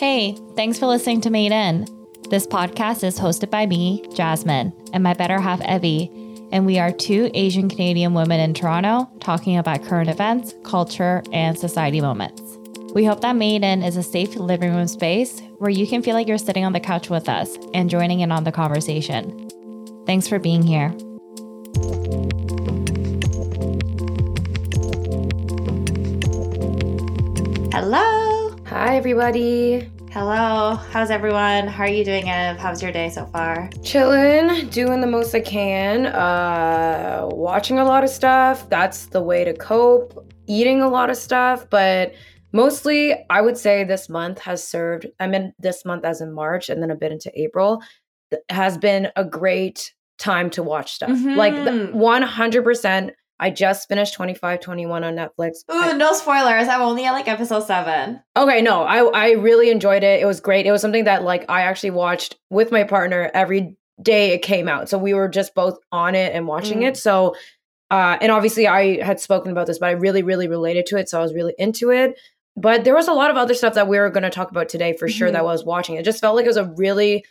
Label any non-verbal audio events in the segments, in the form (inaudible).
Hey, thanks for listening to Made In. This podcast is hosted by me, Jasmine, and my better half, Evie, and we are two Asian Canadian women in Toronto talking about current events, culture, and society moments. We hope that Made In is a safe living room space where you can feel like you're sitting on the couch with us and joining in on the conversation. Thanks for being here. Hello. Hi, everybody. Hello. How's everyone? How are you doing, Ev? How's your day so far? Chilling, doing the most I can, uh, watching a lot of stuff. That's the way to cope. Eating a lot of stuff, but mostly I would say this month has served. I mean, this month as in March and then a bit into April has been a great time to watch stuff. Mm-hmm. Like 100% I just finished 2521 on Netflix. Ooh, I, no spoilers. I'm only at like episode seven. Okay, no, I I really enjoyed it. It was great. It was something that like I actually watched with my partner every day it came out. So we were just both on it and watching mm. it. So uh and obviously I had spoken about this, but I really, really related to it. So I was really into it. But there was a lot of other stuff that we were going to talk about today for mm-hmm. sure that I was watching. It just felt like it was a really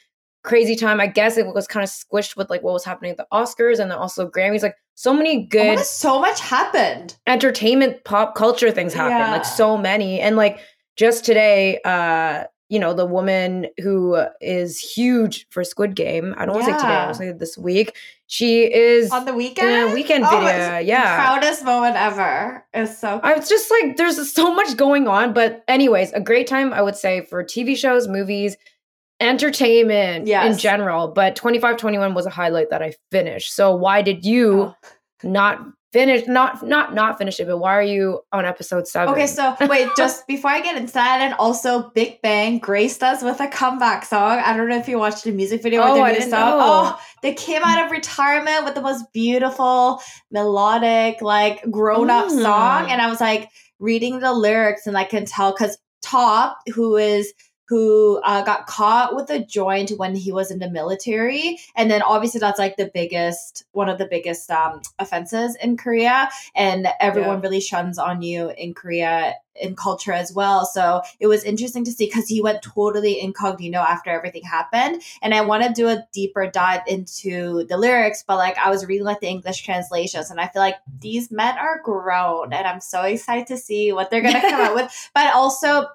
crazy time. I guess it was kind of squished with like what was happening at the Oscars and then also Grammys. Like so many good, oh, so much happened. Entertainment, pop culture things happened. Yeah. Like so many, and like just today, uh, you know, the woman who is huge for Squid Game. I don't want to yeah. say today. I want to say this week. She is on the weekend. weekend oh, video. yeah, proudest moment ever. It's so. I was just like, there's so much going on, but anyways, a great time I would say for TV shows, movies entertainment yes. in general, but 2521 was a highlight that I finished. So why did you oh. not finish not not not finish it, but why are you on episode 7? Okay, so (laughs) wait, just before I get into that and also Big Bang graced us with a comeback song. I don't know if you watched the music video oh, their new song. Know. Oh, they came out of retirement with the most beautiful melodic like grown-up mm. song and I was like reading the lyrics and I can tell cuz Top, who is who uh, got caught with a joint when he was in the military. And then obviously that's like the biggest, one of the biggest um, offenses in Korea. And everyone yeah. really shuns on you in Korea in culture as well. So it was interesting to see because he went totally incognito after everything happened. And I want to do a deeper dive into the lyrics, but like I was reading like the English translations and I feel like these men are grown and I'm so excited to see what they're going to come out (laughs) with. But also,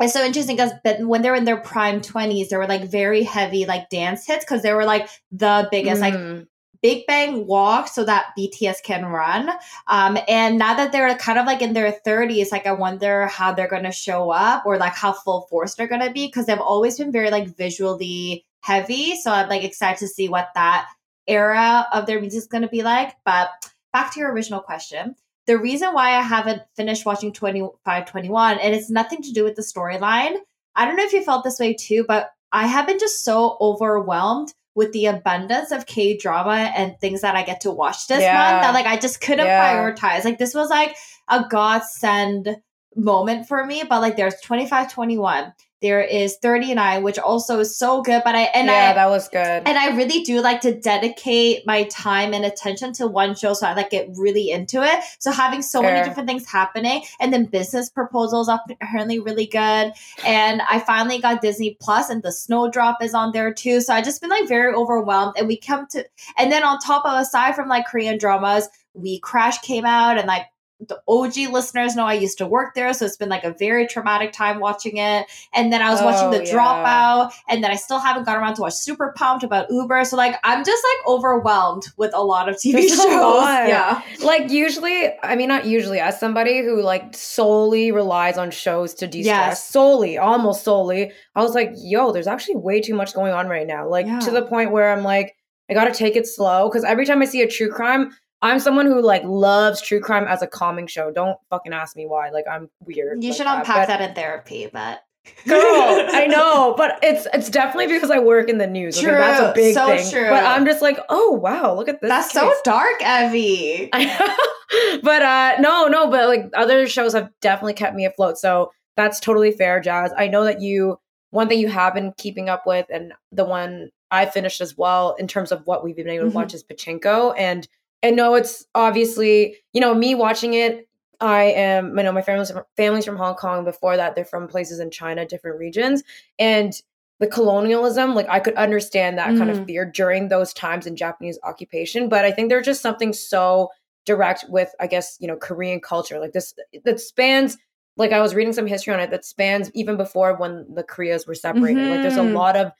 it's so interesting because when they were in their prime 20s, they were like very heavy like dance hits because they were like the biggest mm. like Big Bang walk so that BTS can run. Um, and now that they're kind of like in their 30s, like I wonder how they're gonna show up or like how full force they're gonna be because they've always been very like visually heavy. So I'm like excited to see what that era of their music is gonna be like. But back to your original question the reason why I haven't finished watching 2521, and it's nothing to do with the storyline. I don't know if you felt this way too, but I have been just so overwhelmed with the abundance of K drama and things that I get to watch this yeah. month that like I just couldn't yeah. prioritize. Like this was like a godsend moment for me, but like there's 2521, there is 39, which also is so good. But I and yeah, I, that was good. And I really do like to dedicate my time and attention to one show, so I like get really into it. So having so many different things happening, and then business proposals are apparently really good. And I finally got Disney Plus, and the Snowdrop is on there too. So I just been like very overwhelmed. And we come to, and then on top of aside from like Korean dramas, We Crash came out, and like the OG listeners know I used to work there, so it's been like a very traumatic time watching it. And then I was oh, watching The oh, yeah. Dropout, and then I still haven't gotten around to watch Super Pumped about Uber. So like I'm just like overwhelmed with a lot of TV There's shows. (laughs) Yeah, like usually, I mean not usually, as somebody who like solely relies on shows to de-stress, yes. solely, almost solely. I was like, yo, there's actually way too much going on right now. Like yeah. to the point where I'm like, I gotta take it slow because every time I see a true crime. I'm someone who like loves true crime as a calming show. Don't fucking ask me why. Like I'm weird. You like should unpack that, that in therapy, but Girl, I (laughs) know, but it's it's definitely because I work in the news. True, okay, that's a big so thing. True. But I'm just like, oh wow, look at this. That's case. so dark, Evie. (laughs) but uh no, no, but like other shows have definitely kept me afloat. So that's totally fair, Jazz. I know that you one thing you have been keeping up with, and the one I finished as well in terms of what we've been able to mm-hmm. watch is Pachinko. And and no, it's obviously, you know, me watching it I am, you know, my family's family's from Hong Kong. Before that, they're from places in China, different regions, and the colonialism, like I could understand that mm. kind of mm. fear during those times in Japanese occupation. But I think there's just something so direct with, I guess, you know, Korean culture, like this that spans. Like I was reading some history on it that spans even before when the Koreas were separated. Mm-hmm. Like there's a mm-hmm. lot of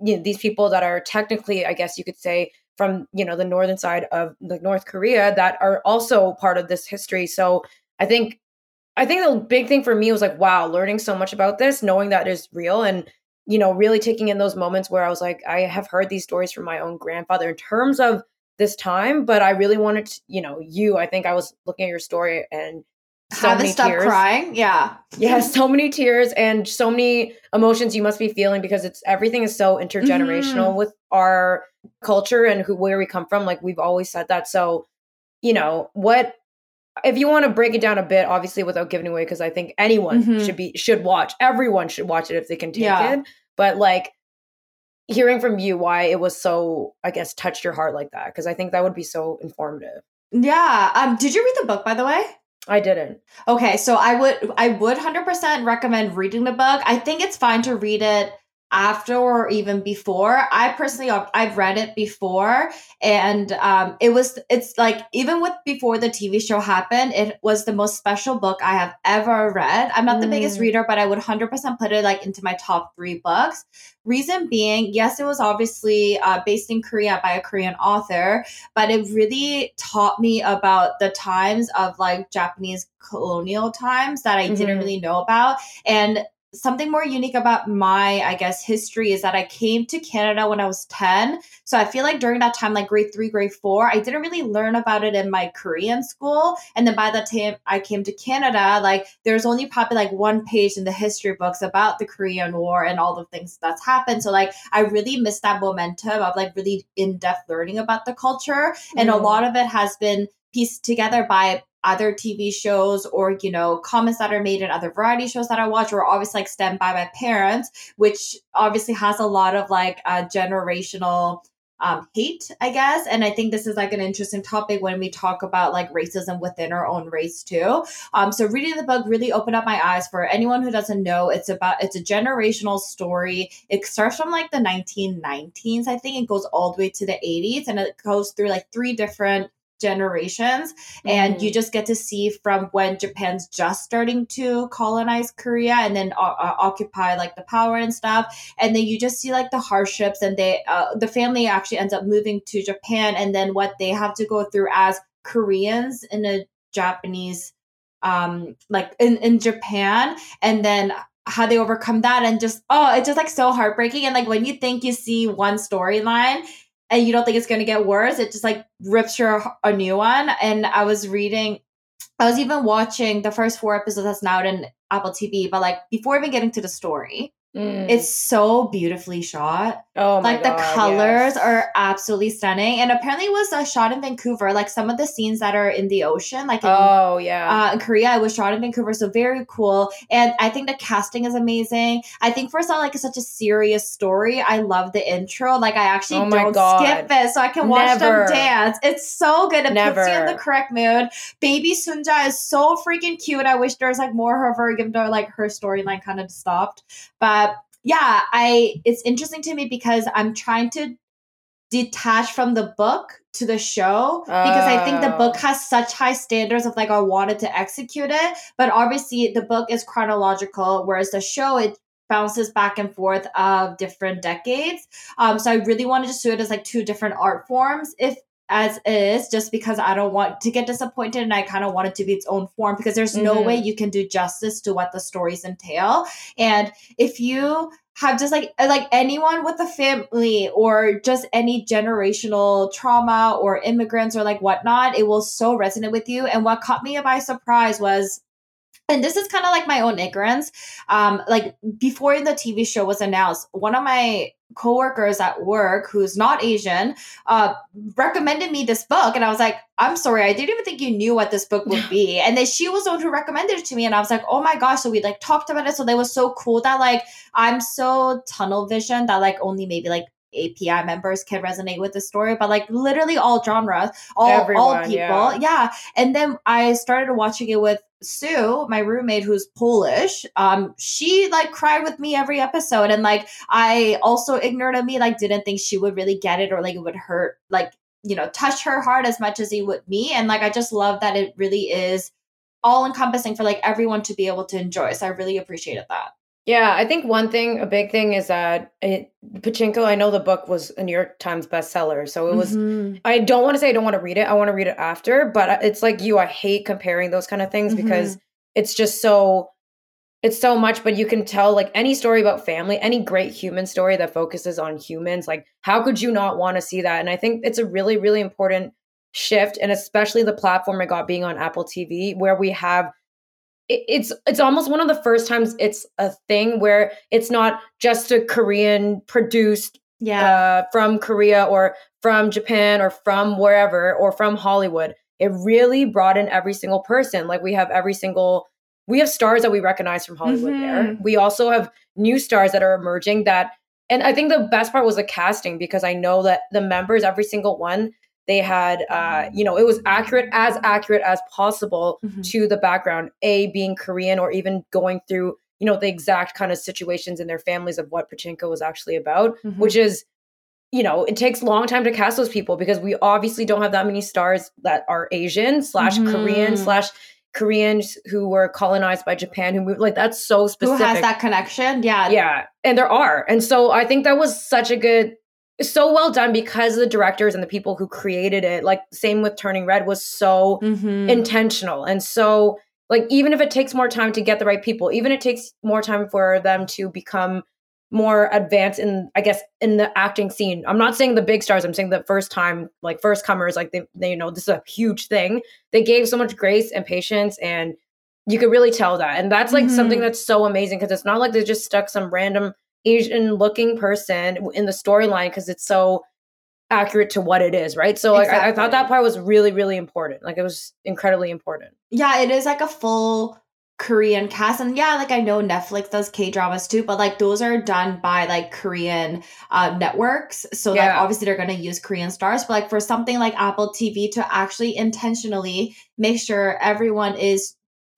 you know, these people that are technically, I guess you could say, from you know the northern side of the North Korea that are also part of this history. So I think I think the big thing for me was like, wow, learning so much about this, knowing that is real, and you know, really taking in those moments where I was like, I have heard these stories from my own grandfather in terms of this time, but I really wanted to, you know, you. I think I was looking at your story and so haven't stopped tears. crying. Yeah. (laughs) Yeah, so many tears and so many emotions you must be feeling because it's everything is so intergenerational mm-hmm. with our culture and who where we come from. Like we've always said that. So, you know, what if you want to break it down a bit, obviously without giving away, because I think anyone mm-hmm. should be should watch. Everyone should watch it if they can take yeah. it. But like hearing from you why it was so, I guess, touched your heart like that, because I think that would be so informative. Yeah. Um, did you read the book by the way? I didn't. Okay, so I would I would 100% recommend reading the book. I think it's fine to read it after or even before. I personally I've read it before and um it was it's like even with before the TV show happened, it was the most special book I have ever read. I'm not mm. the biggest mm. reader, but I would 100% put it like into my top 3 books. Reason being, yes, it was obviously uh, based in Korea by a Korean author, but it really taught me about the times of like Japanese colonial times that I mm-hmm. didn't really know about. And something more unique about my i guess history is that i came to canada when i was 10 so i feel like during that time like grade 3 grade 4 i didn't really learn about it in my korean school. And then by the time i came to canada like there's only probably like one page in the history books about the korean war and all the things that's happened. So like i really missed that momentum of like really in-depth learning about the culture. And mm. a lot of it has been pieced together by other TV shows or, you know, comments that are made in other variety shows that I watch were obviously like stemmed by my parents, which obviously has a lot of like uh, generational um, hate, I guess. And I think this is like an interesting topic when we talk about like racism within our own race too. Um, so reading the book really opened up my eyes for anyone who doesn't know. It's about it's a generational story. It starts from like the 1919s, I think. It goes all the way to the 80s, and it goes through like three different generations mm-hmm. and you mm-hmm. just get to see from when Japan's just starting to colonize Korea and then uh, uh, occupy like the power and stuff and then you just see like the hardships and they uh, the family actually ends up moving to Japan and then what they have to go through as Koreans in a Japanese um like in in Japan and then how they overcome that and just oh it's just like so heartbreaking and like when you think you see one storyline and you don't think it's going to get worse, it just like rips you a new one. And I was reading, I was even watching the first four episodes that's now out in Apple TV, but like before even getting to the story, Mm. It's so beautifully shot. Oh my Like God, the colors yes. are absolutely stunning. And apparently it was uh, shot in Vancouver. Like some of the scenes that are in the ocean, like in, oh yeah, uh, in Korea, it was shot in Vancouver. So very cool. And I think the casting is amazing. I think for some like such a serious story, I love the intro. Like I actually oh don't God. skip it, so I can watch Never. them dance. It's so good. It Never. puts you in the correct mood. Baby Sunja is so freaking cute. I wish there was like more of her, even though like her storyline kind of stopped. But yeah, I it's interesting to me because I'm trying to detach from the book to the show because I think the book oh. has such high standards of like I wanted to execute it, but obviously the book is chronological, whereas the show it bounces back and forth of different decades. Um, so I really wanted to do it as like two different art forms, if as is, just because I don't want to get disappointed and I kind of want it to be its own form because there's mm-hmm. no way mm-hmm. you can do justice to what the stories entail. And if you have just like like anyone with a family or just any generational trauma or immigrants or like whatnot, it will so resonate with you. And what caught me by surprise was and this is kind of like my own ignorance. Um, like before the TV show was announced, one of my coworkers at work who's not Asian uh, recommended me this book, and I was like, "I'm sorry, I didn't even think you knew what this book would (laughs) be." and then she was the one who recommended it to me, and I was like, "Oh my gosh!" So we like talked about it. So that was so cool that like I'm so tunnel vision that like only maybe like API members can resonate with the story, but like literally all genres, all Everyone, all people. Yeah. yeah. And then I started watching it with Sue, my roommate who's Polish, um, she like cried with me every episode. And like I also ignorant of me, like didn't think she would really get it or like it would hurt, like, you know, touch her heart as much as he would me. And like I just love that it really is all encompassing for like everyone to be able to enjoy. So I really appreciated that. Yeah, I think one thing, a big thing is that it, Pachinko, I know the book was a New York Times bestseller. So it was, mm-hmm. I don't want to say I don't want to read it. I want to read it after, but it's like you, I hate comparing those kind of things mm-hmm. because it's just so, it's so much, but you can tell like any story about family, any great human story that focuses on humans, like how could you not want to see that? And I think it's a really, really important shift and especially the platform it got being on Apple TV where we have it's it's almost one of the first times it's a thing where it's not just a Korean produced yeah uh, from Korea or from Japan or from wherever or from Hollywood. It really brought in every single person. Like we have every single we have stars that we recognize from Hollywood mm-hmm. there. We also have new stars that are emerging that and I think the best part was the casting because I know that the members every single one they had uh, you know it was accurate as accurate as possible mm-hmm. to the background a being korean or even going through you know the exact kind of situations in their families of what pachinko was actually about mm-hmm. which is you know it takes a long time to cast those people because we obviously don't have that many stars that are asian slash mm-hmm. korean slash Koreans who were colonized by Japan who moved like that's so specific. Who has that connection? Yeah. Yeah. And there are. And so I think that was such a good so well done because the directors and the people who created it like same with turning red was so mm-hmm. intentional and so like even if it takes more time to get the right people even it takes more time for them to become more advanced in i guess in the acting scene i'm not saying the big stars i'm saying the first time like first comers like they, they you know this is a huge thing they gave so much grace and patience and you could really tell that and that's like mm-hmm. something that's so amazing because it's not like they just stuck some random Asian looking person in the storyline because it's so accurate to what it is, right? So like exactly. I, I, thought that part was really, really important. Like it was incredibly important. Yeah, it is like a full Korean cast. And yeah, like I know Netflix does K dramas too, but like those are done by like Korean uh, networks. So yeah. like obviously they're gonna use Korean stars, but like for something like Apple TV to actually intentionally make sure everyone is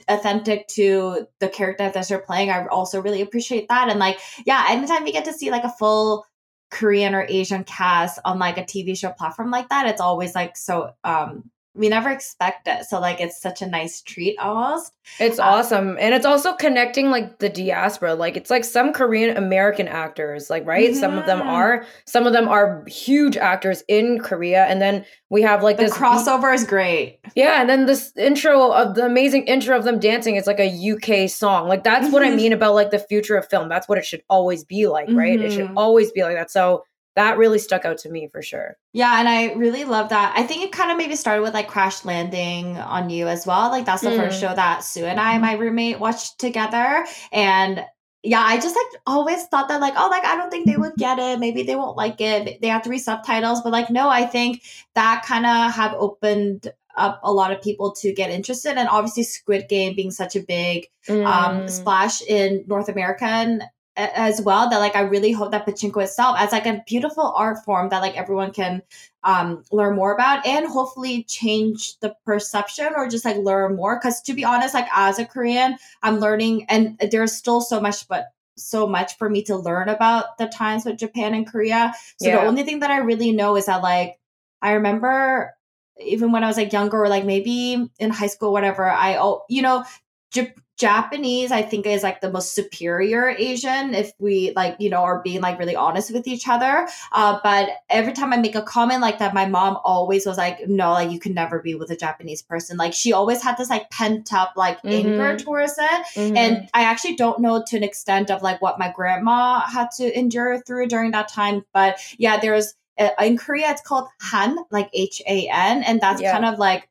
authentic to the character that they're playing. I also really appreciate that. And like, yeah, anytime you get to see like a full Korean or Asian cast on like a TV show platform like that, it's always like so um we never expect it. So like it's such a nice treat almost. It's um, awesome. And it's also connecting like the diaspora. Like it's like some Korean American actors, like right? Mm-hmm. Some of them mm-hmm. are. Some of them are huge actors in Korea. And then we have like the this crossover is great. Yeah, and then this intro of the amazing intro of them dancing It's like a UK song. Like that's what I mm-hmm. mean about like the future of film. That's what it should always be like, right? Mm-hmm. It should mm-hmm. always be like that. So that really stuck out to me for sure. Yeah, and I really love that. I think it kind of maybe started with like Crash Landing on You as well. Like that's the mm. first show that Sue and I, my roommate, watched together. And yeah, I just like always thought that like, oh, like I don't think they would get it. Maybe they won't like it. They have to read subtitles. But like, no, I think that kind of have opened up a lot of people to get interested and obviously squid game being such a big um, mm. um, splash in north american as well that like I really hope that pachinko itself as like a beautiful art form that like everyone can um learn more about and hopefully change the perception or just like learn more because to be honest like as a Korean I'm learning and there's still so much but so much for me to learn about the times with Japan and Korea so yeah. the only thing that I really know is that like I remember even when I was like younger or like maybe in high school whatever I oh you know Japanese, I think, is like the most superior Asian if we like, you know, are being like really honest with each other. Uh, but every time I make a comment like that, my mom always was like, no, like you can never be with a Japanese person. Like she always had this like pent up like mm-hmm. anger towards it. Mm-hmm. And I actually don't know to an extent of like what my grandma had to endure through during that time. But yeah, there's uh, in Korea, it's called Han, like H A N. And that's yeah. kind of like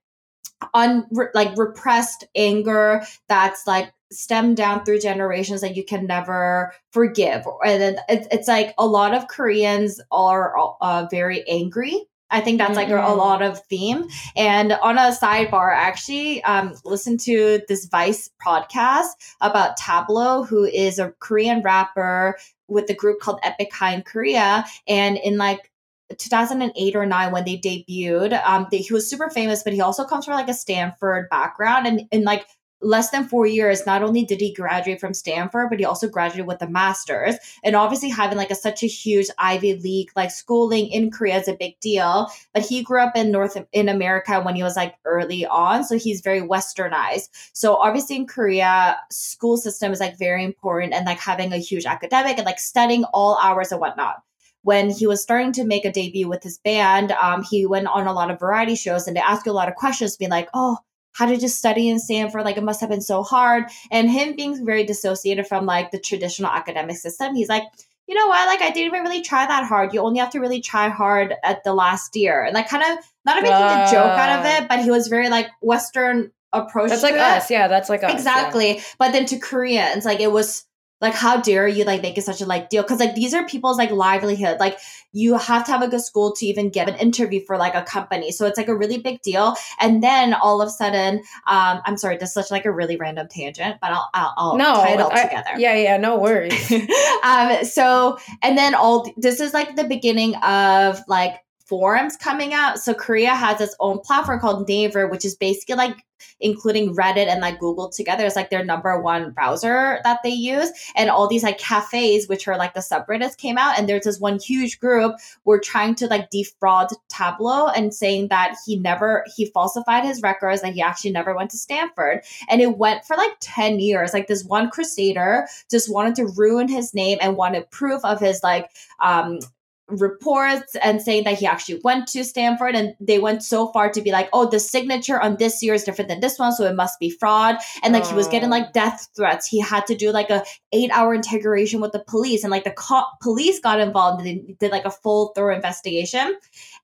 un like repressed anger that's like stemmed down through generations that you can never forgive and it's, it's like a lot of koreans are uh, very angry I think that's like mm-hmm. a, a, lot of theme. And on a sidebar, I actually um, listened to this Vice podcast about Tablo, who is a Korean rapper with a group called Epic High in Korea. And in like 2008 or 9 when they debuted um they, he was super famous but he also comes from like a stanford background and in like less than four years, not only did he graduate from Stanford, but he also graduated with a master's. And obviously, having like a such a huge Ivy League like schooling in Korea is a big deal. But he grew up in North in America when he was like early on, so he's very westernized. So obviously, in Korea, school system is like very important, and like having a huge academic and like studying all hours and whatnot when he was starting to make a debut with his band, um, he went on a lot of variety shows and they asked you a lot of questions, being like, "Oh, how did you study in Stanford. Like it must have been so hard. And him being very dissociated from like the traditional academic system, he's like, you know what? Like I didn't even really try that hard. You only have to really try hard at the last year. And like kind of not making uh, a joke out of it, but he was very like Western approach. That's like it. us. Yeah, that's like us. Exactly. Yeah. But then to Koreans, like it was like how dare you like make it such a like deal? Because like these are people's like livelihood. Like you have to have a good school to even get an interview for like a company. So it's like a really big deal. And then all of a sudden um i'm sorry this is such like a really random tangent but i'll i'll, I'll no, tie it all I, together. yeah yeah no worries. (laughs) Um so and then all this is like the beginning of like forums coming out. So Korea has its own platform called Naver, which is basically like including Reddit and like Google together. It's like their number one browser that they use. And all these like cafes, which are like the subreddits came out. And there's this one huge group were trying to like defraud Tablo and saying that he never, he falsified his records, that he actually never went to Stanford. And it went for like 10 years. Like this one crusader just wanted to ruin his name and wanted proof of his like um reports and saying that he actually went to Stanford and they went so far to be like, oh, the signature on this year is different than this one, so it must be fraud. And like oh. he was getting like death threats. He had to do like a eight hour interrogation with the police, and like the co- police got involved and they did like a full thorough investigation.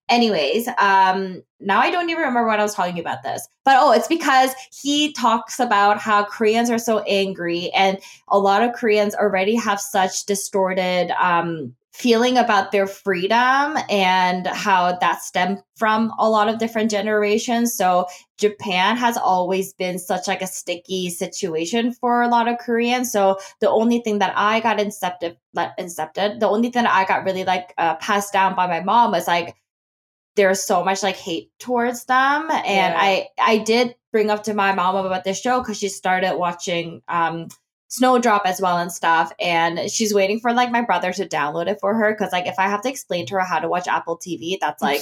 Anyways, um, now I don't even remember what I was talking about this, but oh, it's because he talks about how Koreans are so angry, and a lot of Koreans already have such distorted um feeling about their freedom and how that stemmed from a lot of different generations. So japan has always been such like a sticky situation for a lot of koreans. So the only thing that i got incepted incepted the only thing that i got really like uh, passed down by my mom was like there's so much like hate towards them. And yeah. i i did bring up to my mom about this show because she started watching um Snowdrop as well and stuff. And she's waiting for like my brother to download it for her because like if I have to explain to her how to watch Apple TV, that's like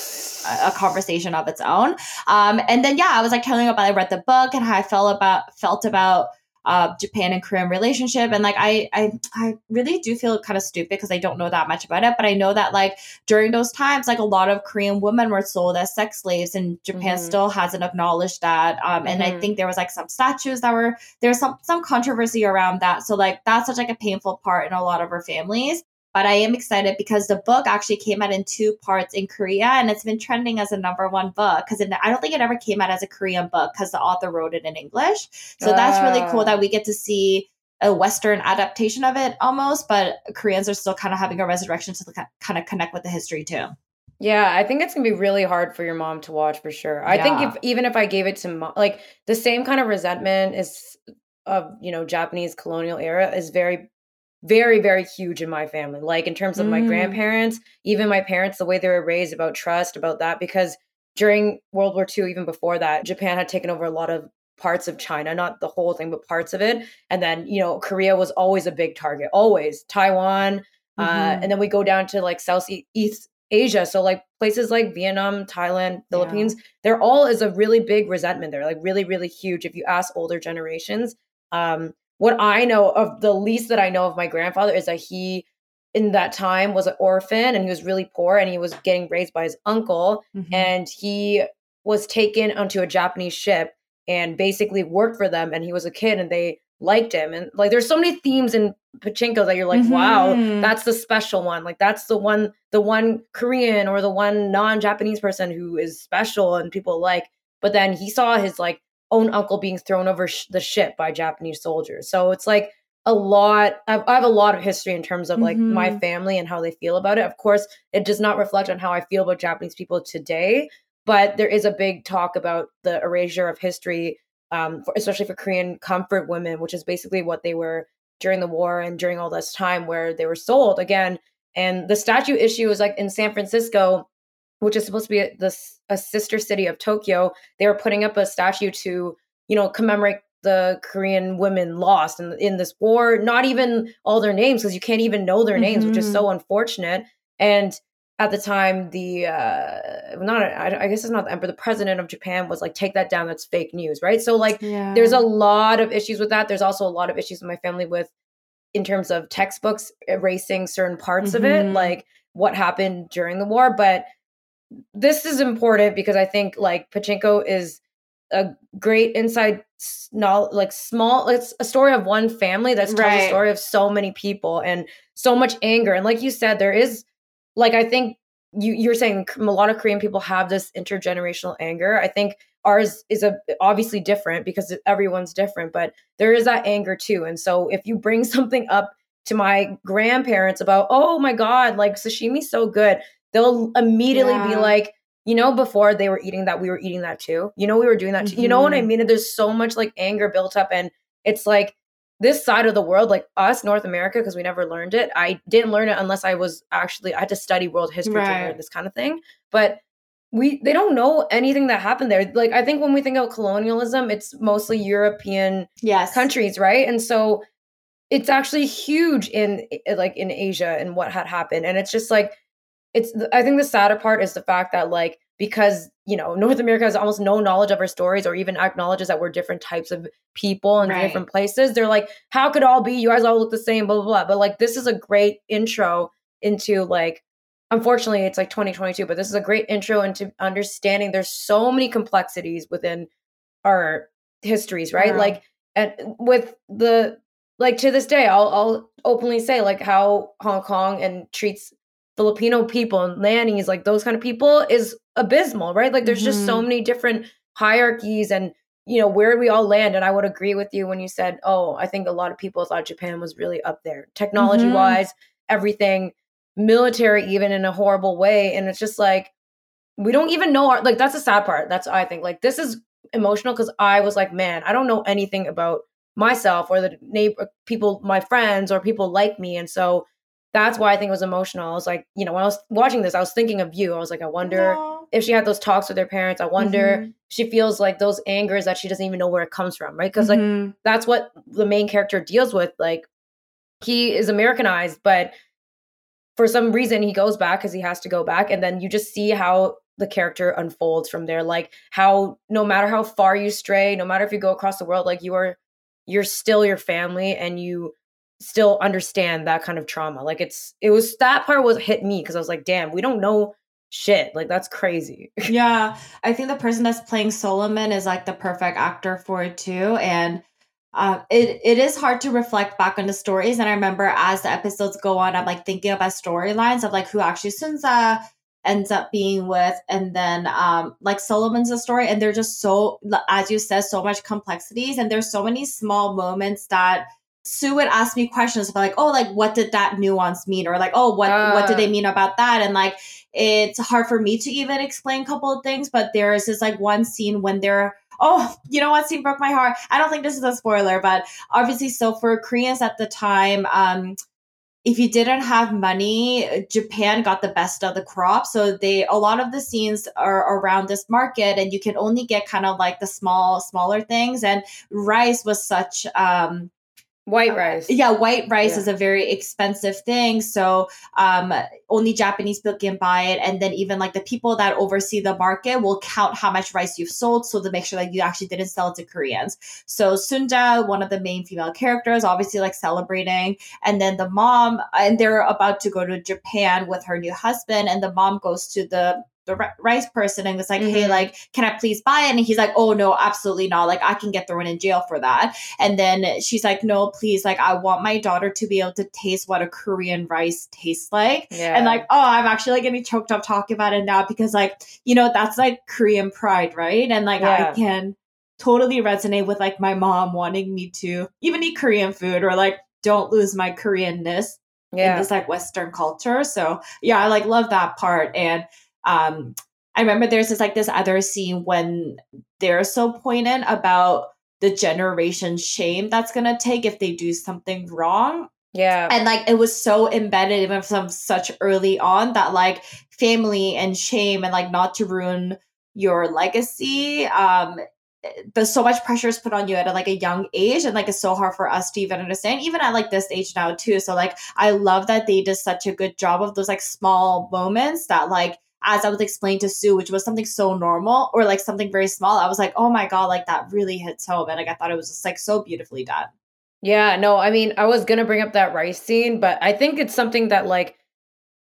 a, conversation of its own. Um, and then yeah, I was like telling her about I read the book and how I felt about felt about uh, Japan and Korean relationship. And like I I I really do feel kind of stupid because I don't know that much about it. But I know that like during those times, like a lot of Korean women were sold as sex slaves, and Japan mm-hmm. still hasn't acknowledged that. Um, and mm-hmm. I think there was like some statues that were there's some some controversy around that. So like that's such like a painful part in a lot of our families. But I am excited because the book actually came out in two parts in Korea and it's been trending as a number one book because I don't think it ever came out as a Korean book because the author wrote it in English. So uh. that's really cool that we get to see a Western adaptation of it almost, but Koreans are still kind of having a resurrection to kind of connect with the history too. Yeah, I think it's gonna be really hard for your mom to watch for sure. I think if even if I gave it to mom, like the same kind of resentment is of you know Japanese colonial era is very very very huge in my family like in terms of mm. my grandparents even my parents the way they were raised about trust about that because during world war ii even before that japan had taken over a lot of parts of china not the whole thing but parts of it and then you know korea was always a big target always taiwan uh, mm-hmm. uh, and then we go down to like southeast asia so like places like vietnam thailand philippines yeah. there all is a really big resentment there like really really huge if you ask older generations um what I know of the least that I know of my grandfather is that he in that time was an orphan and he was really poor and he was getting raised by his uncle mm-hmm. and he was taken onto a Japanese ship and basically worked for them and he was a kid and they liked him and like there's so many themes in pachinko that you're like mm-hmm. wow that's the special one like that's the one the one korean or the one non-japanese person who is special and people like but then he saw his like own uncle being thrown over sh- the ship by Japanese soldiers. So it's like a lot I've, i have a lot of history in terms of like Mhm. my family and how they feel about it of course it does not reflect on how i feel about japanese people today but there is a big talk about the erasure of history um, for, especially for korean comfort women which is basically what they were during the war and during all this time where they were sold again and the statue issue is like in san francisco which is supposed to be a, the, a sister city of tokyo they were putting up a statue to you know commemorate the Korean women lost in, in this war, not even all their names, because you can't even know their names, which is so unfortunate. And at the time, the uh, not I, I guess it's not the emperor, the president of Japan was like, take that down, that's fake news, right? So like, Yeah. there's a lot of issues with that. There's also a lot of issues in my family with, in terms of textbooks erasing certain parts of it, Mhm. like what happened during the war. But this is important because I think like Pachinko is a great inside s- knowl- like small it's a story of one family that's tells Right. a story of so many people and so much anger and like you said there is like i think you you're saying a lot of korean people have this intergenerational anger i think ours is a obviously different because everyone's different but there is that anger too and so if you bring (laughs) something up to my grandparents about oh my god like sashimi's so good they'll immediately be like you know before they were eating that we were eating that too. You know we were doing that too. You know what i Mhm. mean? There's so much like anger built up and it's like this side of the world like us north america because we never learned it. I didn't learn it unless i was actually i had to study world history to learn this kind of thing but we they don't know anything that happened there. Like i think when we think about colonialism it's mostly european yes. countries right? And so it's actually huge in like in asia and what had happened and it's just like it's i think the sadder part is the fact that like because you know north america has almost no knowledge of our stories or even acknowledges that we're different types of people in Right. different places they're like how could it all be you guys all look the same blah blah blah but like this is a great intro into like unfortunately it's like 2022 but this is a great intro into understanding there's so many complexities within our histories right Yeah. like and with the like to this day I'll I'll openly say like how Hong Kong and treats Filipino people and nannies like those kind of people is abysmal right like there's just so Mhm. many different hierarchies and you know where we all land and I would agree with you when you said oh I think a lot of people thought Japan was really up there technology Mhm. wise everything military even in a horrible way and it's just like we don't even know our like that's the sad part that's i think like this is emotional because i was like man i don't know anything about myself or the neighbor people my friends or people like me and so that's why i think it was emotional. I was like you know when i was watching this i was thinking of you. I was like i wonder if she had those talks with her parents. I wonder Mhm. if she feels like those angers that she doesn't even know where it comes from right? Because like Mhm. that's what the main character deals with like he is americanized but for some reason he goes back because he has to go back and then you just see how the character unfolds from there. Like how no matter how far you stray no matter if you go across the world like you are you're still your family and you still understand that kind of trauma like it's it was that part was hit me because i was like damn we don't know shit. Like that's crazy. (laughs) Yeah i think the person that's playing solomon is like the perfect actor for it too and uh, it it is hard to reflect back on the stories and i remember as the episodes go on i'm like thinking about storylines of like who actually sunja ends up being with and then um like solomon's a story and they're just so as you said so much complexities and there's so many small moments that sue would ask me questions about like oh like what did that nuance mean? or like oh what what did they Ah. mean about that? And like it's hard for me to even explain a couple of things but there's this like one scene when they're oh you know what? Scene broke my heart. I don't think this is a spoiler but obviously so for koreans at the time um if you didn't have money japan got the best of the crop. So they a lot of the scenes are around this market and you can only get kind of like the small smaller things. And rice was such um white rice. Yeah white rice Yeah. is a very expensive thing. So um only japanese people can buy it. And then even like the people that oversee the market will count how much rice you've sold so to make sure that you actually didn't sell it to koreans. So sunja one of the main female characters obviously like celebrating. And then the mom and they're about to go to japan with her new husband and the mom goes to the the rice person and was like hey Mhm. like can i please buy it and he's like oh no absolutely not like i can get thrown in jail for that and then she's like, no, please, like, I want my daughter to be able to taste what a Korean rice tastes like. yeah And like, oh, I'm actually like getting choked up talking about it now because, like, you know, that's like Korean pride, right? And like, Yeah. I can totally resonate with like my mom wanting me to even eat Korean food or like don't lose my Koreanness yeah. in this like Western culture. So yeah, I like love that part. And um I remember there's this like this other scene when they're so poignant about the generation shame that's gonna take if they do something wrong. Yeah. And like it was so embedded even from such early on that like family and shame and like not to ruin your legacy um but so much pressure is put on you at a, like a young age and like it's so hard for us to even understand even at like this age now too so like i love that they did such a good job of those like small moments that like as i was explaining to sue which was something so normal or like something very small i was like oh my god like that really hits home and like i thought it was just like so beautifully done. Yeah no i mean i was gonna bring up that rice scene but i think it's something that like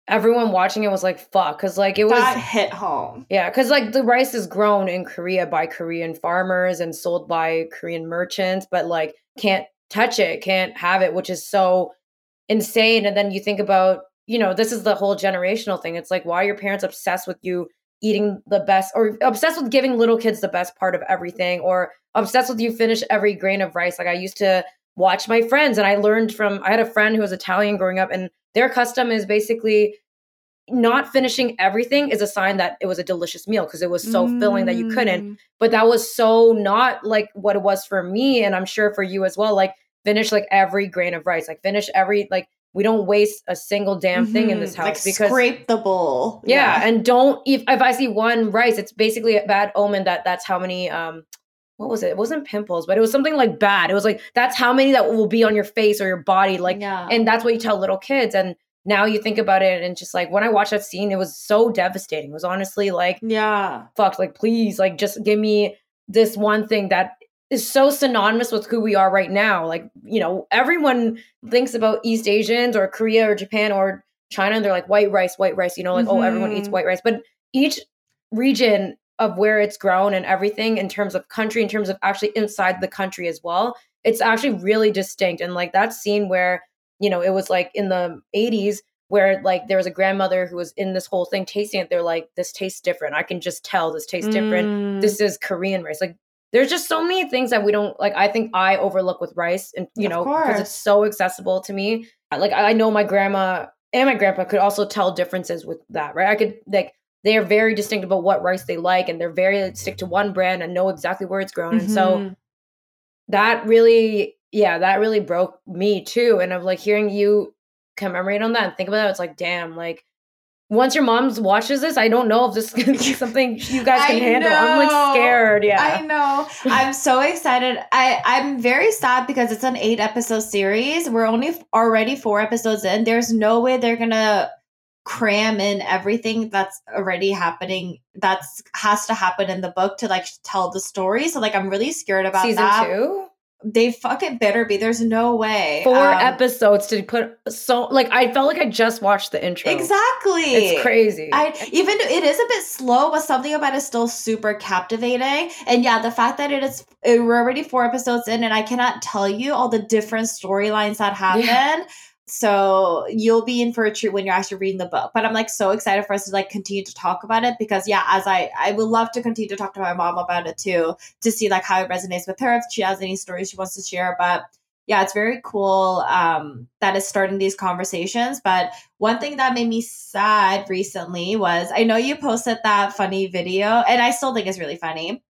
everyone watching it was like fuck because like it was that hit home. Yeah because like the rice is grown in korea by korean farmers and sold by korean merchants but like can't touch it can't have it which is so insane and then you think about you know this is the whole generational thing it's like why are your parents obsessed with you eating the best or obsessed with giving little kids the best part of everything or obsessed with you finish every grain of rice like i used to watch my friends and i learned from i had a friend who was italian growing up and their custom is basically not finishing everything is a sign that it was a delicious meal because it was so mm. filling that you couldn't. Mm. But that was so not like what it was for me, and I'm sure for you as well. Like finish like every grain of rice, like finish every like we don't waste a single damn thing mm-hmm. in this mm-hmm. house like because scrape the bowl. Yeah, yeah, and don't if if I see one rice, it's basically a bad omen that that's how many um what was it? It wasn't pimples, but it was something like bad. It was like that's how many that will be on your face or your body, like, yeah. and that's what you tell little kids. And now you think about it and just like when I watched that scene, it was so devastating. It was honestly like, yeah, fuck, like please, like just give me this one thing that is so synonymous with who we are right now. Like, you know, everyone thinks about East Asians or Korea or Japan or China and they're like white rice, white rice, you know, like, mm-hmm. oh, everyone eats mm-hmm. white rice. But each region of where it's grown and everything in terms of country, in terms of actually inside the country as well, it's actually really distinct. And like that scene where you know, it was like in the 80s where like there was a grandmother who was in this whole thing tasting it. They're like, this tastes different. I can just tell this tastes mm. different. This is Korean rice. Like there's just so many things that we don't like. I think I overlook with rice and, you know, because it's so accessible to me. Like I know my grandma and my grandpa could also tell differences with that, right? I could like, they are very distinct about what rice they like and they're very stick to one brand and know exactly where it's grown. Mm-hmm. And so mm-hmm. that really yeah, that really broke me too. And of like hearing you commemorate on that and think about that, it's like, damn, like once your mom watches this, I don't know if this is be (laughs) something you guys can I handle. Know. I'm like scared. Yeah. I know. I'm so excited. I, I'm very sad because it's an eight episode series. We're only already four episodes in. There's no way they're gonna cram in everything that's already happening that's has to happen in the book to like tell the story. So like I'm really scared about season that. two they fucking better be. There's no way. Four um, episodes to put so like I felt like I just watched the intro. Exactly. It's crazy. I even it is a bit slow, but something about it is still super captivating. And yeah, the fact that it is we're already four episodes in, and I cannot tell you all the different storylines that happen. Yeah. So you'll be in for a treat when you're actually reading the book. But I'm like so excited for us to like continue to talk about it because yeah, as I I would love to continue to talk to my mom about it too to see like how it resonates with her if she has any stories she wants to share. But yeah, it's very cool um, that it's starting these conversations. But one thing that made me sad recently was I know you posted that funny video, and I still think it's really funny.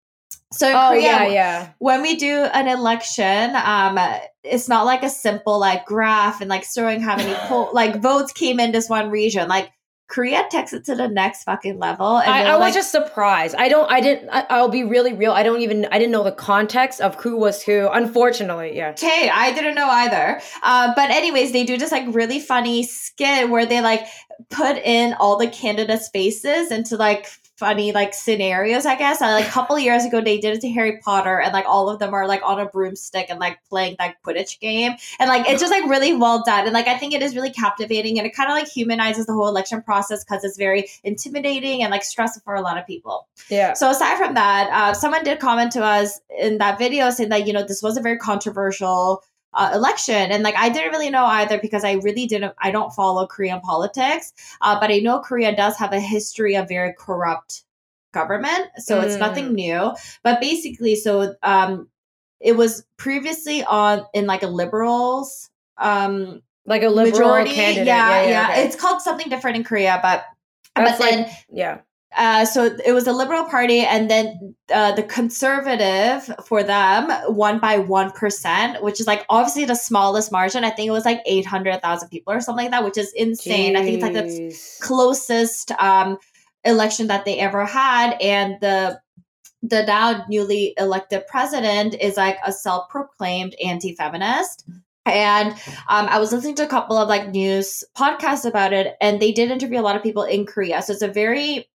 So oh, Korea, yeah, yeah. When we do an election, um, it's not like a simple like graph and like showing how many (laughs) poll like votes came in this one region. Like Korea takes it to the next fucking level. And I, I was just surprised. I don't. I didn't. I, will be really real. I don't even. I didn't know the context of who was who. Unfortunately, yeah. Okay, I didn't know either. Uh, but anyways, they do this like really funny skit where they like put in all the candidates' faces into like funny like scenarios, I guess. like a couple years ago, they did it to Harry Potter, and like all of them are like on a broomstick and like playing that Quidditch game, and like it's just like really well done, and like I think it is really captivating, and it kind of like humanizes the whole election process because it's very intimidating and like stressful for a lot of people. Yeah. So aside from that, uh, someone did comment to us in that video saying that you know this was a very controversial uh, election. And like I didn't really know either because I really didn't, I don't follow Korean politics, uh, but I know Korea does have a history of very corrupt government. So mm. it's nothing mm. new. But basically, so um, it was previously on in like a liberals um like a liberal majority. candidate. Yeah, yeah. okay. It's called something different in Korea, but That's but then like yeah. Uh, so it was the Liberal Party, and then uh, the Conservative for them won by one percent, which is like obviously the smallest margin. I think it was like eight hundred thousand people or something like that, which is insane. I think it's like the closest um, election that they ever had, and the the now newly elected president is like a self-proclaimed anti-feminist. And um, I was listening to a couple of like news podcasts about it, and they did interview a lot of people in Korea. So it's a very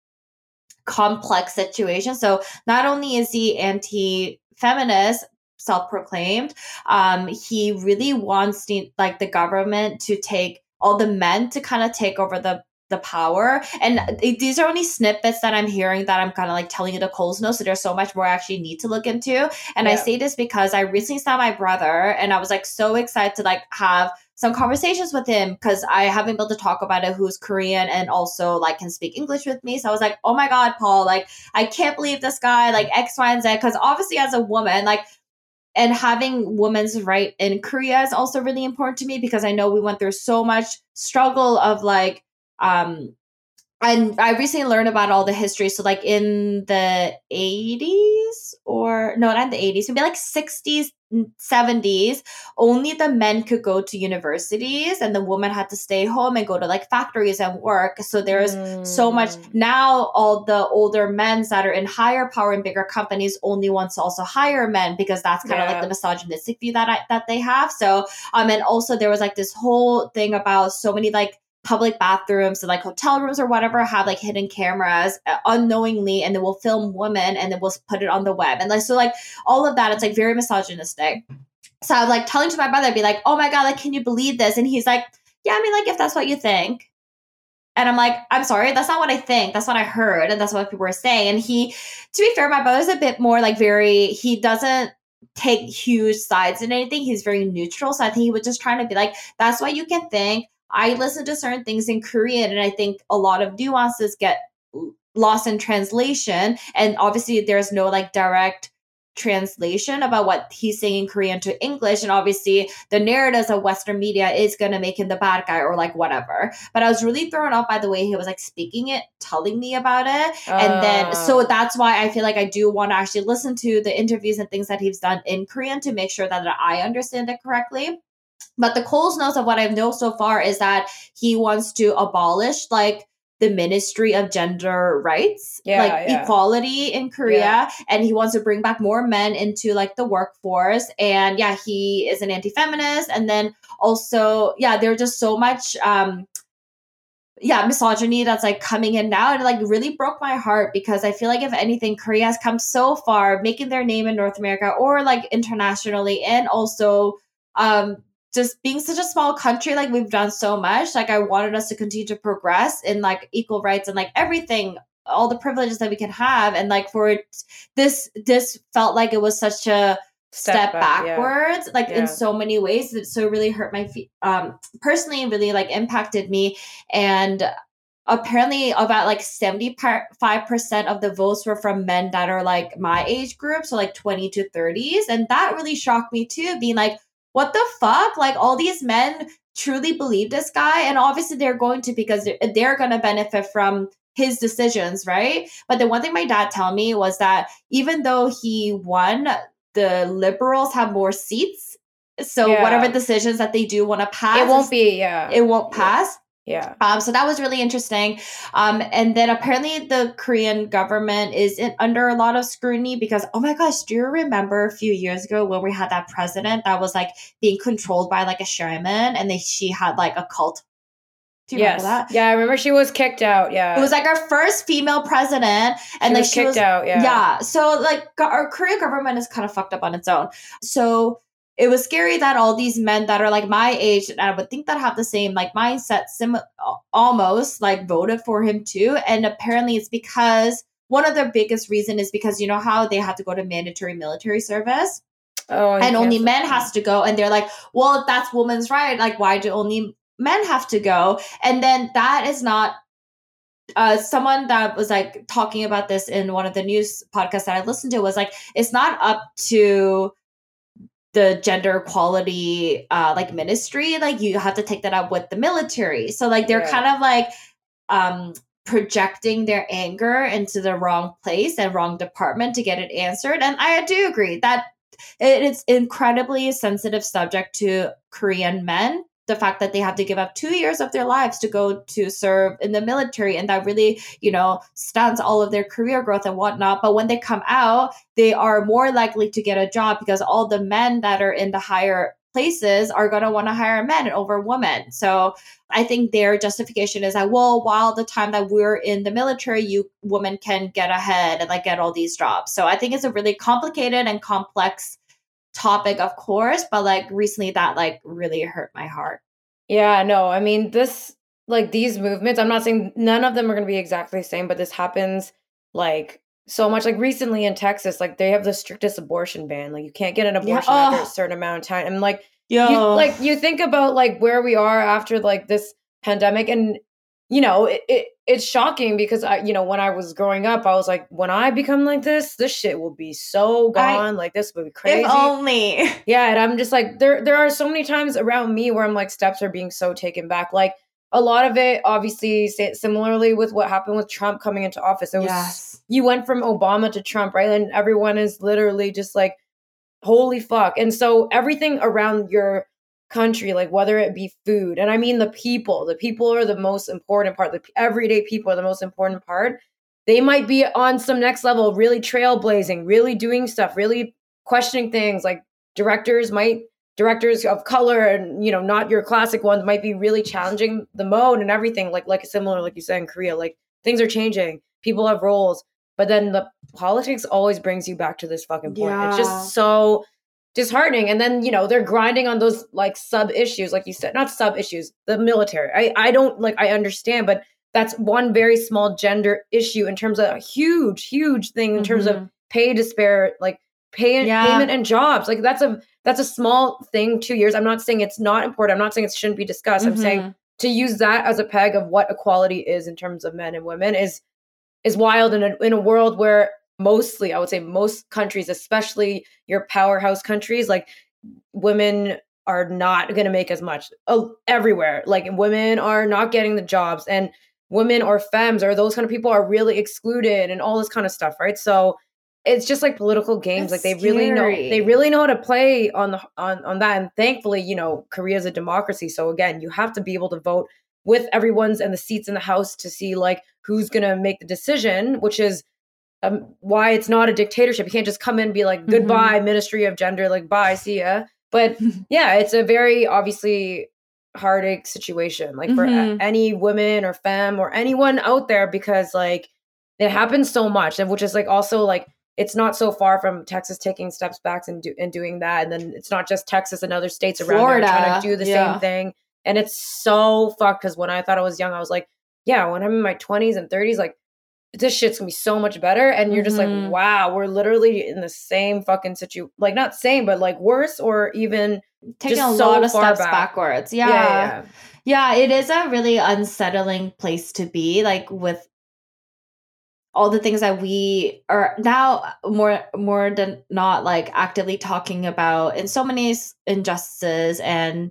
complex situation. So not only is he anti-feminist, self-proclaimed, um, he really wants the, like the government to take all the men to kind of take over the the power. And these are only snippets that I'm hearing that I'm kind of like telling you the Coles know. So there's so much more I actually need to look into. And I say this because I recently saw my brother and I was like so excited to like have some conversations with him because I haven't been able to talk about it who's Korean and also like can speak English with me. So I was like, oh my God, Paul, like I can't believe this guy, like X, Y, and Z. Cause obviously as a woman, like and having women's right in Korea is also really important to me because I know we went through so much struggle of like um and I recently learned about all the history. So like in the 80s or no, not in the 80s, maybe like 60s, 70s, only the men could go to universities and the woman had to stay home and go to like factories and work. So there's so much Mm. now all the older men that are in higher power and bigger companies only wants to also hire men because that's kind of Yeah. like the misogynistic view that I, that they have so um and also there was like this whole thing about so many like public bathrooms and like hotel rooms or whatever have like hidden cameras uh, unknowingly and then we'll film women and then we'll put it on the web and like so like all of that it's like very misogynistic so I was like telling to my brother be like oh my god like can you believe this and he's like yeah I mean like if that's what you think and I'm like, I'm sorry, that's not what I think. That's what I heard. And that's what people were saying. And he, to be fair, my brother's a bit more like very, he doesn't take huge sides in anything. He's very neutral. So I think he was just trying to be like, that's what you can think. I listen to certain things in Korean and I think a lot of nuances get lost in translation. And obviously there's no like direct translation about what he's saying in Korean to English. And obviously the narratives of Western media is going to make him the bad guy or like whatever. But I was really thrown off by the way he was like speaking it, telling me about it. And then, so Uh, that's why I feel like I do want to actually listen to the interviews and things that he's done in Korean to make sure that I understand it correctly. But the Coles notes of what I've known so far is that he wants to abolish like the Ministry of Gender Rights, Yeah, like yeah. equality in Korea, and he wants to bring back more men into like the workforce. And yeah, he is an anti-feminist, and then also yeah, there's just so much um yeah misogyny that's like coming in now and it like really broke my heart because i feel like if anything korea has come so far making their name in north america or like internationally and also um just being such a small country like we've done so much like i wanted us to continue to progress in like equal rights and like everything all the privileges that we can have and like for it this this felt like it was such a step, back, yeah. backwards like Yeah. in so many ways it so it really hurt my feet um personally really like impacted me and apparently about like 75% of the votes were from men that are like my age group so like 20 to 30s and that really shocked me too being like what the fuck like all these men truly believe this guy and obviously they're going to because they're, they're going to benefit from his decisions right but the one thing my dad told me was that even though he won the liberals have more seats so Yeah. whatever decisions that they do want to pass it won't be. Yeah. it won't pass yeah. Um, so that was really interesting. Um, and then apparently the Korean government is in, under a lot of scrutiny because, oh my gosh, do you remember a few years ago when we had that president that was like being controlled by like a shaman and they, she had like a cult? Do you yes. remember that? Yeah. I remember she was kicked out. Yeah. It was like our first female president, she and like was she kicked was out. Yeah. yeah. So like our Korean government is kind of fucked up on its own. So it was scary that all these men that are like my age and I would think that have the same like mindset, sim almost like voted for him too. And apparently it's because one of their biggest reason is because you know how they have to go to mandatory military service Oh. and only men that. has to go and they're like well if that's women's right like why do only men have to go and then that is not uh someone that was like talking about this in one of the news podcasts that i listened to was like it's not up to the gender equality uh like ministry like you have to take that up with the military. So like they're Yeah. kind of like um projecting their anger into the wrong place and wrong department to get it answered. And i do agree that it is incredibly sensitive subject to korean men the fact that they have to give up two years of their lives to go to serve in the military and that really you know stunts all of their career growth and whatnot. But when they come out they are more likely to get a job because all the men that are in the higher places are going to want to hire men over women. So i think their justification is that well while the time that we're in the military you women can get ahead and like get all these jobs. So i think it's a really complicated and complex topic of course but like recently that like really hurt my heart Yeah, no, I mean, this, like, these movements, I'm not saying none of them are going to be exactly the same, but this happens, like, so much. Like, recently in Texas, like, they have the strictest abortion ban. Like, you can't get an Yeah, abortion after a oh. certain amount of time. And, like, Yo. you, like, you think about, like, where we are after, like, this pandemic, and, you know, it, it it's shocking because I, you know, when I was growing up, I was like, when I become like this, this shit will be so I- gone. like, this would be crazy. if only Yeah, and I'm just like there there are so many times around me where I'm like steps are being so taken back. Like a lot of it obviously similarly with what happened with Trump coming into office. It was yes you went from Obama to Trump, right? And everyone is literally just like holy fuck. And so everything around your country like whether it be food and I mean the people, the people are the most important part. The everyday people are the most important part. They might be on some next level, really trailblazing, really doing stuff, really questioning things like directors might directors of color and you know not your classic ones might be really challenging the mode and everything like like similar like you said in korea like things are changing people have roles but then the politics always brings you back to this fucking point it's just so disheartening and then you know they're grinding on those like sub issues like you said not sub issues the military i i don't like i understand but that's one very small gender issue in terms of a huge huge thing in terms of Mhm. pay despair like pay Yeah. payment and jobs like that's a that's a small thing two years i'm not saying it's not important i'm not saying it shouldn't be discussed i'm saying Mhm. to use that as a peg of what equality is in terms of men and women is is wild in a, in a world where mostly i would say most countries especially your powerhouse countries like women are not going to make as much uh, everywhere. Like women are not getting the jobs and women or femmes or those kind of people are really excluded and all this kind of stuff right? So it's just like political games It's like they really know they really know how to play on the on on that and thankfully you know korea is a democracy so again you have to be able to vote with everyone's and the seats in the house to see like who's going to make the decision which is um, why it's not a dictatorship you can't just come in and be like Mm-hmm. goodbye ministry of gender like bye see ya but (laughs) yeah it's a very obviously heartache situation like for a- Mhm. any woman or femme or anyone out there because like it happens so much and which is like also like it's not so far from Texas taking steps back and, do, and doing that and then it's not just Texas and other states around there trying to do the yeah. same thing and it's so fucked because when I thought I was young I was like yeah when I'm in my 20s and 30s like this shit's gonna be so much better and you're just Mhm. like wow we're literally in the same fucking situation like not same but like worse or even taking a so lot of steps back. backwards yeah, yeah. yeah, Yeah, it is a really unsettling place to be, like with all the things that we are now more more than not like actively talking about in so many injustices and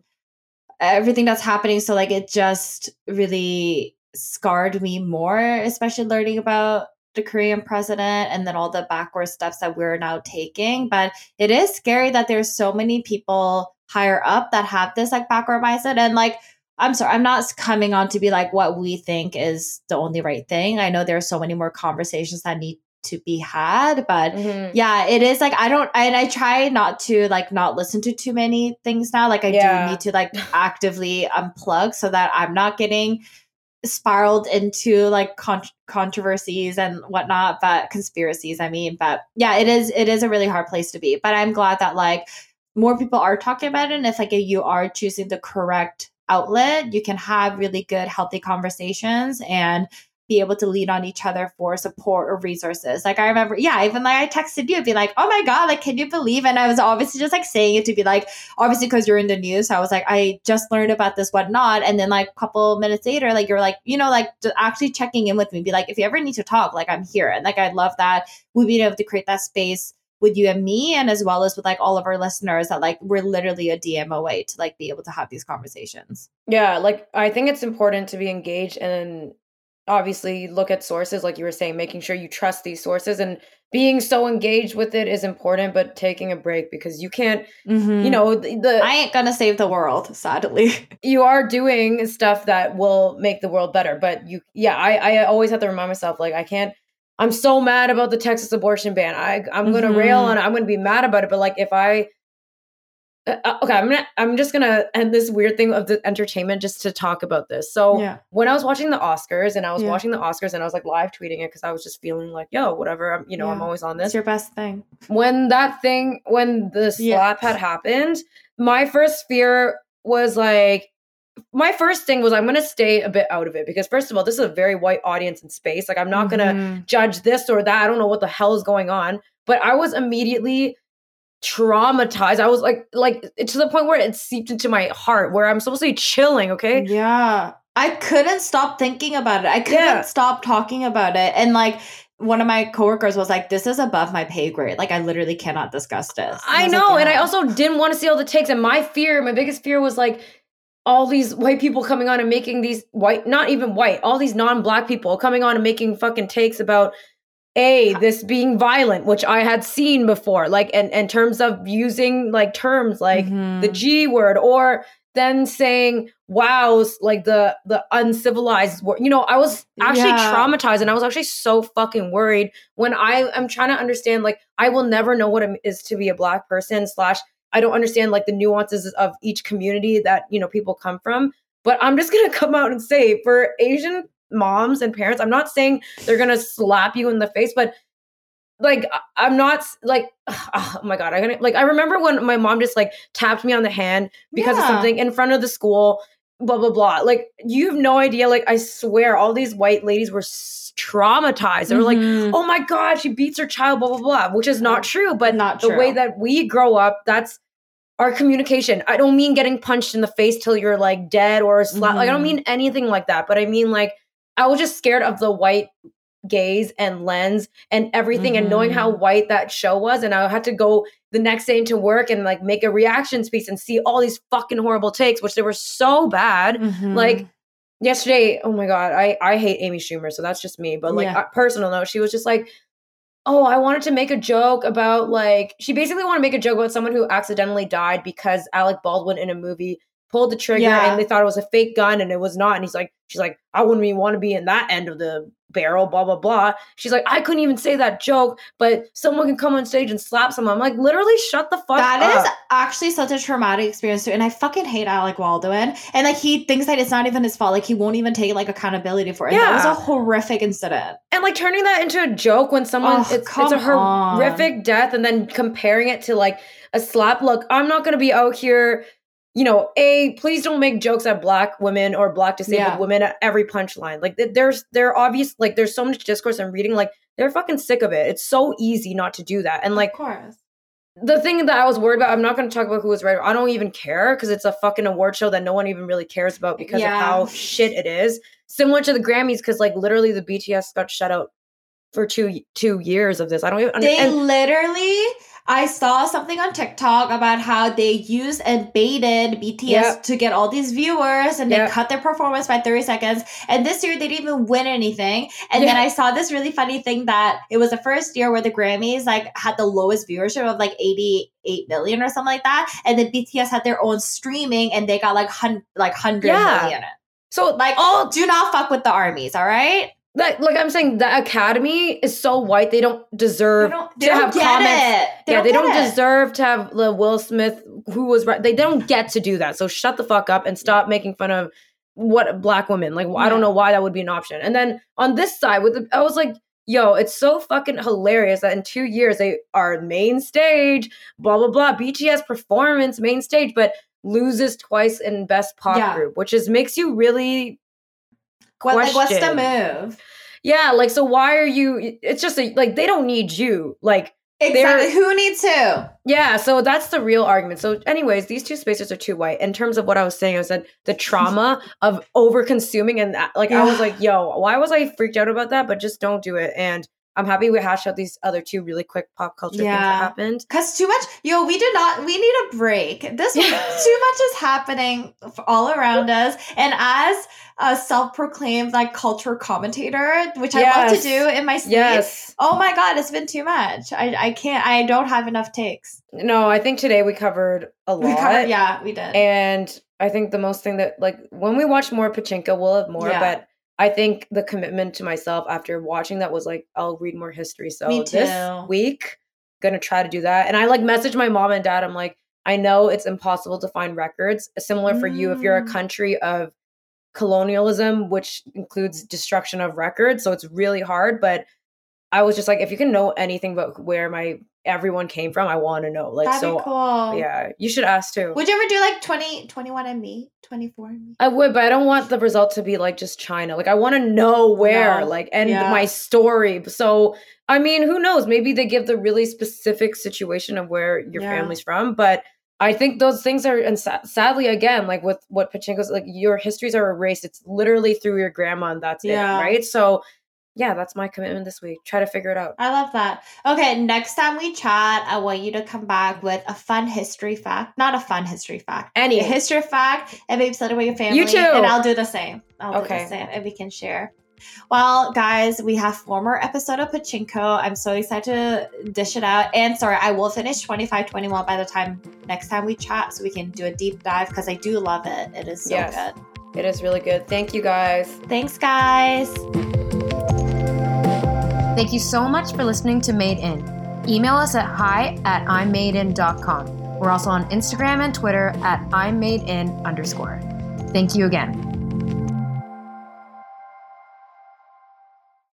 everything that's happening. So like it just really scarred me more, especially learning about the Korean president and then all the backward steps that we're now taking. But it is scary that there's so many people higher up that have this like backward mindset and like I'm sorry, I'm not coming on to be like what we think is the only right thing. I know there are so many more conversations that need to be had, but Mhm. yeah, it is like I don't and I try not to like not listen to too many things now. Like I Yeah. do need to like actively unplug so that I'm not getting spiraled into like con- controversies and whatnot, but conspiracies, I mean. But yeah, it is it is a really hard place to be. But I'm glad that like more people are talking about it. And if like you are choosing the correct outlet, you can have really good, healthy conversations and be able to lean on each other for support or resources. Like I remember, yeah, even like I texted you, be like, "Oh my god, like can you believe?" And I was obviously just like saying it to be like, obviously because you're in the news. So I was like, I just learned about this, whatnot, and then like a couple minutes later, like you're like, you know, like actually checking in with me, be like, if you ever need to talk, like I'm here, and like I love that we've been able to create that space with you and me and as well as with like all of our listeners that like we're literally a DM away to like be able to have these conversations. Yeah, like I think it's important to be engaged and obviously look at sources like you were saying making sure you trust these sources and being so engaged with it is important but taking a break because you can't mm-hmm. you know the, the, i ain't gonna save the world sadly (laughs) you are doing stuff that will make the world better but you yeah i i always have to remind myself like i can't i'm so mad about the texas abortion ban i i'm gonna mm-hmm. rail on it i'm gonna be mad about it but like if i uh, uh, okay, I'm gonna I'm just gonna end this weird thing of the entertainment just to talk about this. So yeah. when I was watching the Oscars and I was yeah. watching the Oscars and I was like live tweeting it because I was just feeling like, yo, whatever, I'm you know, yeah. I'm always on this. It's your best thing. When that thing when the slap had happened, my first fear was like my first thing was I'm going to stay a bit out of it because first of all, this is a very white audience in space. Like I'm not mm-hmm. going to judge this or that. I don't know what the hell is going on, but I was immediately traumatized. I was like, like to the point where it seeped into my heart, where I'm supposed to be chilling. Okay. Yeah, I couldn't stop thinking about it. I couldn't yeah. stop talking about it, and like one of my coworkers was like, "This is above my pay grade. Like, I literally cannot discuss this." I, I know, like, yeah. and I also didn't want to see all the takes. And my fear, my biggest fear, was like all these white people coming on and making these white, not even white, all these non-black people coming on and making fucking takes about a this being violent which i had seen before like in, in terms of using like terms like mm-hmm. the g word or then saying wows like the the uncivilized word you know i was actually yeah. traumatized and i was actually so fucking worried when i am trying to understand like i will never know what it is to be a black person slash i don't understand like the nuances of each community that you know people come from but i'm just gonna (laughs) come out and say for asian moms and parents. I'm not saying they're gonna slap you in the face, but like I'm not like (sighs) oh my god, I gonna like I remember when my mom just like tapped me on the hand because yeah. of something in front of the school, blah blah blah. Like you have no idea. Like I swear, all these white ladies were traumatized. They were mm-hmm. like, "Oh my god, she beats her child," blah blah blah, which is not true. But not the way that we grow up, that's our communication. I don't mean getting punched in the face till you're like dead or slap. Mm-hmm. Like I don't mm-hmm. mean anything like that. But I mean like I was just scared of the white gaze and lens and everything mm-hmm. and knowing how mm-hmm. white that show was and I had to go the next day into work and like make a reactions piece and see all these fucking horrible takes which they were so bad mm-hmm. like yesterday oh my god I I hate Amy Schumer so that's just me but like yeah. personal note she was just like oh I wanted to make a joke about like she basically wanted to make a joke about someone who accidentally died because Alec Baldwin in a movie pulled the trigger yeah. and they thought it was a fake gun and it was not. And he's like, she's like, I wouldn't even want to be in that end of the barrel, blah, blah, blah. She's like, I couldn't even say that joke, but someone can come on stage and slap someone. I'm like, literally shut the fuck that up. That is actually such a traumatic experience too. And I fucking hate Alec Baldwin. And like he thinks that it's not even his fault. Like he won't even take like accountability for it. Yeah. That was a horrific incident. And like turning that into a joke when someone oh, it's, it's a horrific on. death and then comparing it to like a slap. Look, I'm not gonna be out here you know, a please don't make jokes at black women or black disabled yeah. women at every punchline. Like there's they're obvious like there's so much discourse I'm reading like they're fucking sick of it. It's so easy not to do that. And like of course. The thing that I was worried about, I'm not going to talk about who was right. I don't even care because it's a fucking award show that no one even really cares about because yeah. of how shit it is. Similar to the Grammys, because like literally the BTS got shut out for two two years of this. I don't even. They and, literally I saw something on TikTok about how they used and baited BTS yep. to get all these viewers and yep. they cut their performance by 30 seconds. And this year they didn't even win anything. And then I saw this really funny thing that it was the first year where the Grammys like had the lowest viewership of like 88 million or something like that. And then BTS had their own streaming and they got like hun- like 100 yeah. million. So like, oh, do not fuck with the armies, all right? That like I'm saying the academy is so white they don't deserve they don't, they to don't have comments. They yeah, don't they don't it. deserve to have the Will Smith who was right. They don't get to do that. So shut the fuck up and stop making fun of what black women. Like yeah. I don't know why that would be an option. And then on this side with the, I was like Yo, it's so fucking hilarious that in two years they are main stage, blah blah blah, BTS performance main stage, but loses twice in best pop yeah. group, which is makes you really what, like, what's the move? Yeah, like so why are you it's just a, like they don't need you. Like Exactly. Who needs to? Yeah, so that's the real argument. So, anyways, these two spaces are too white. In terms of what I was saying, I said the trauma (laughs) of over consuming and that, like I was like, yo, why was I freaked out about that? But just don't do it. And I'm happy we hashed out these other two really quick pop culture things that happened. Cause too much, yo, we do not. We need a break. This (laughs) too much is happening all around us, and as a self-proclaimed like culture commentator, which I love to do in my sleep. Yes. Oh my god, it's been too much. I I can't. I don't have enough takes. No, I think today we covered a We lot. covered, yeah, we did. And I think the most thing that like when we watch more Pachinko, we'll have more. Yeah. But I think the commitment to myself after watching that was like I'll read more history. So this week, gonna try to do that. And I like message my mom and dad. I'm like, I know it's impossible to find records. Similar for you if you're a Mm. country of colonialism, which includes destruction of records. So it's really hard. But I was just like, if you can know anything about where my everyone came from, I want to know. Like That'd so be cool. yeah, you should ask too. Would you ever do like 20, 21 and me, twenty four and me? I would, but I don't want the result to be like just China. Like I want to know where, No. like, and Yeah. my story. So I mean, who knows? Maybe they give the really specific situation of where your Yeah. family's from, but I think those things are, and sa- sadly, again, like with what Pachinko's, like your histories are erased. It's literally through your grandma, and that's Yeah. it, right? So, yeah, that's my commitment this week. Try to figure it out. I love that. Okay, next time we chat, I want you to come back with a fun history fact. Not a fun history fact. Any A history fact and maybe with your family. You too. And I'll do the same. I'll do Okay. the same and we can share. Well, guys, we have four more episode of Pachinko. I'm so excited to dish it out. And sorry, I will finish 25 21 by the time next time we chat so we can do a deep dive because I do love it. It is so Yes. good. it is really good. Thank you, guys. Thanks, guys. Thank you so much for listening to Made In. Email us at hi at immadein.com. We're also on Instagram and Twitter at immadein underscore. Thank you again.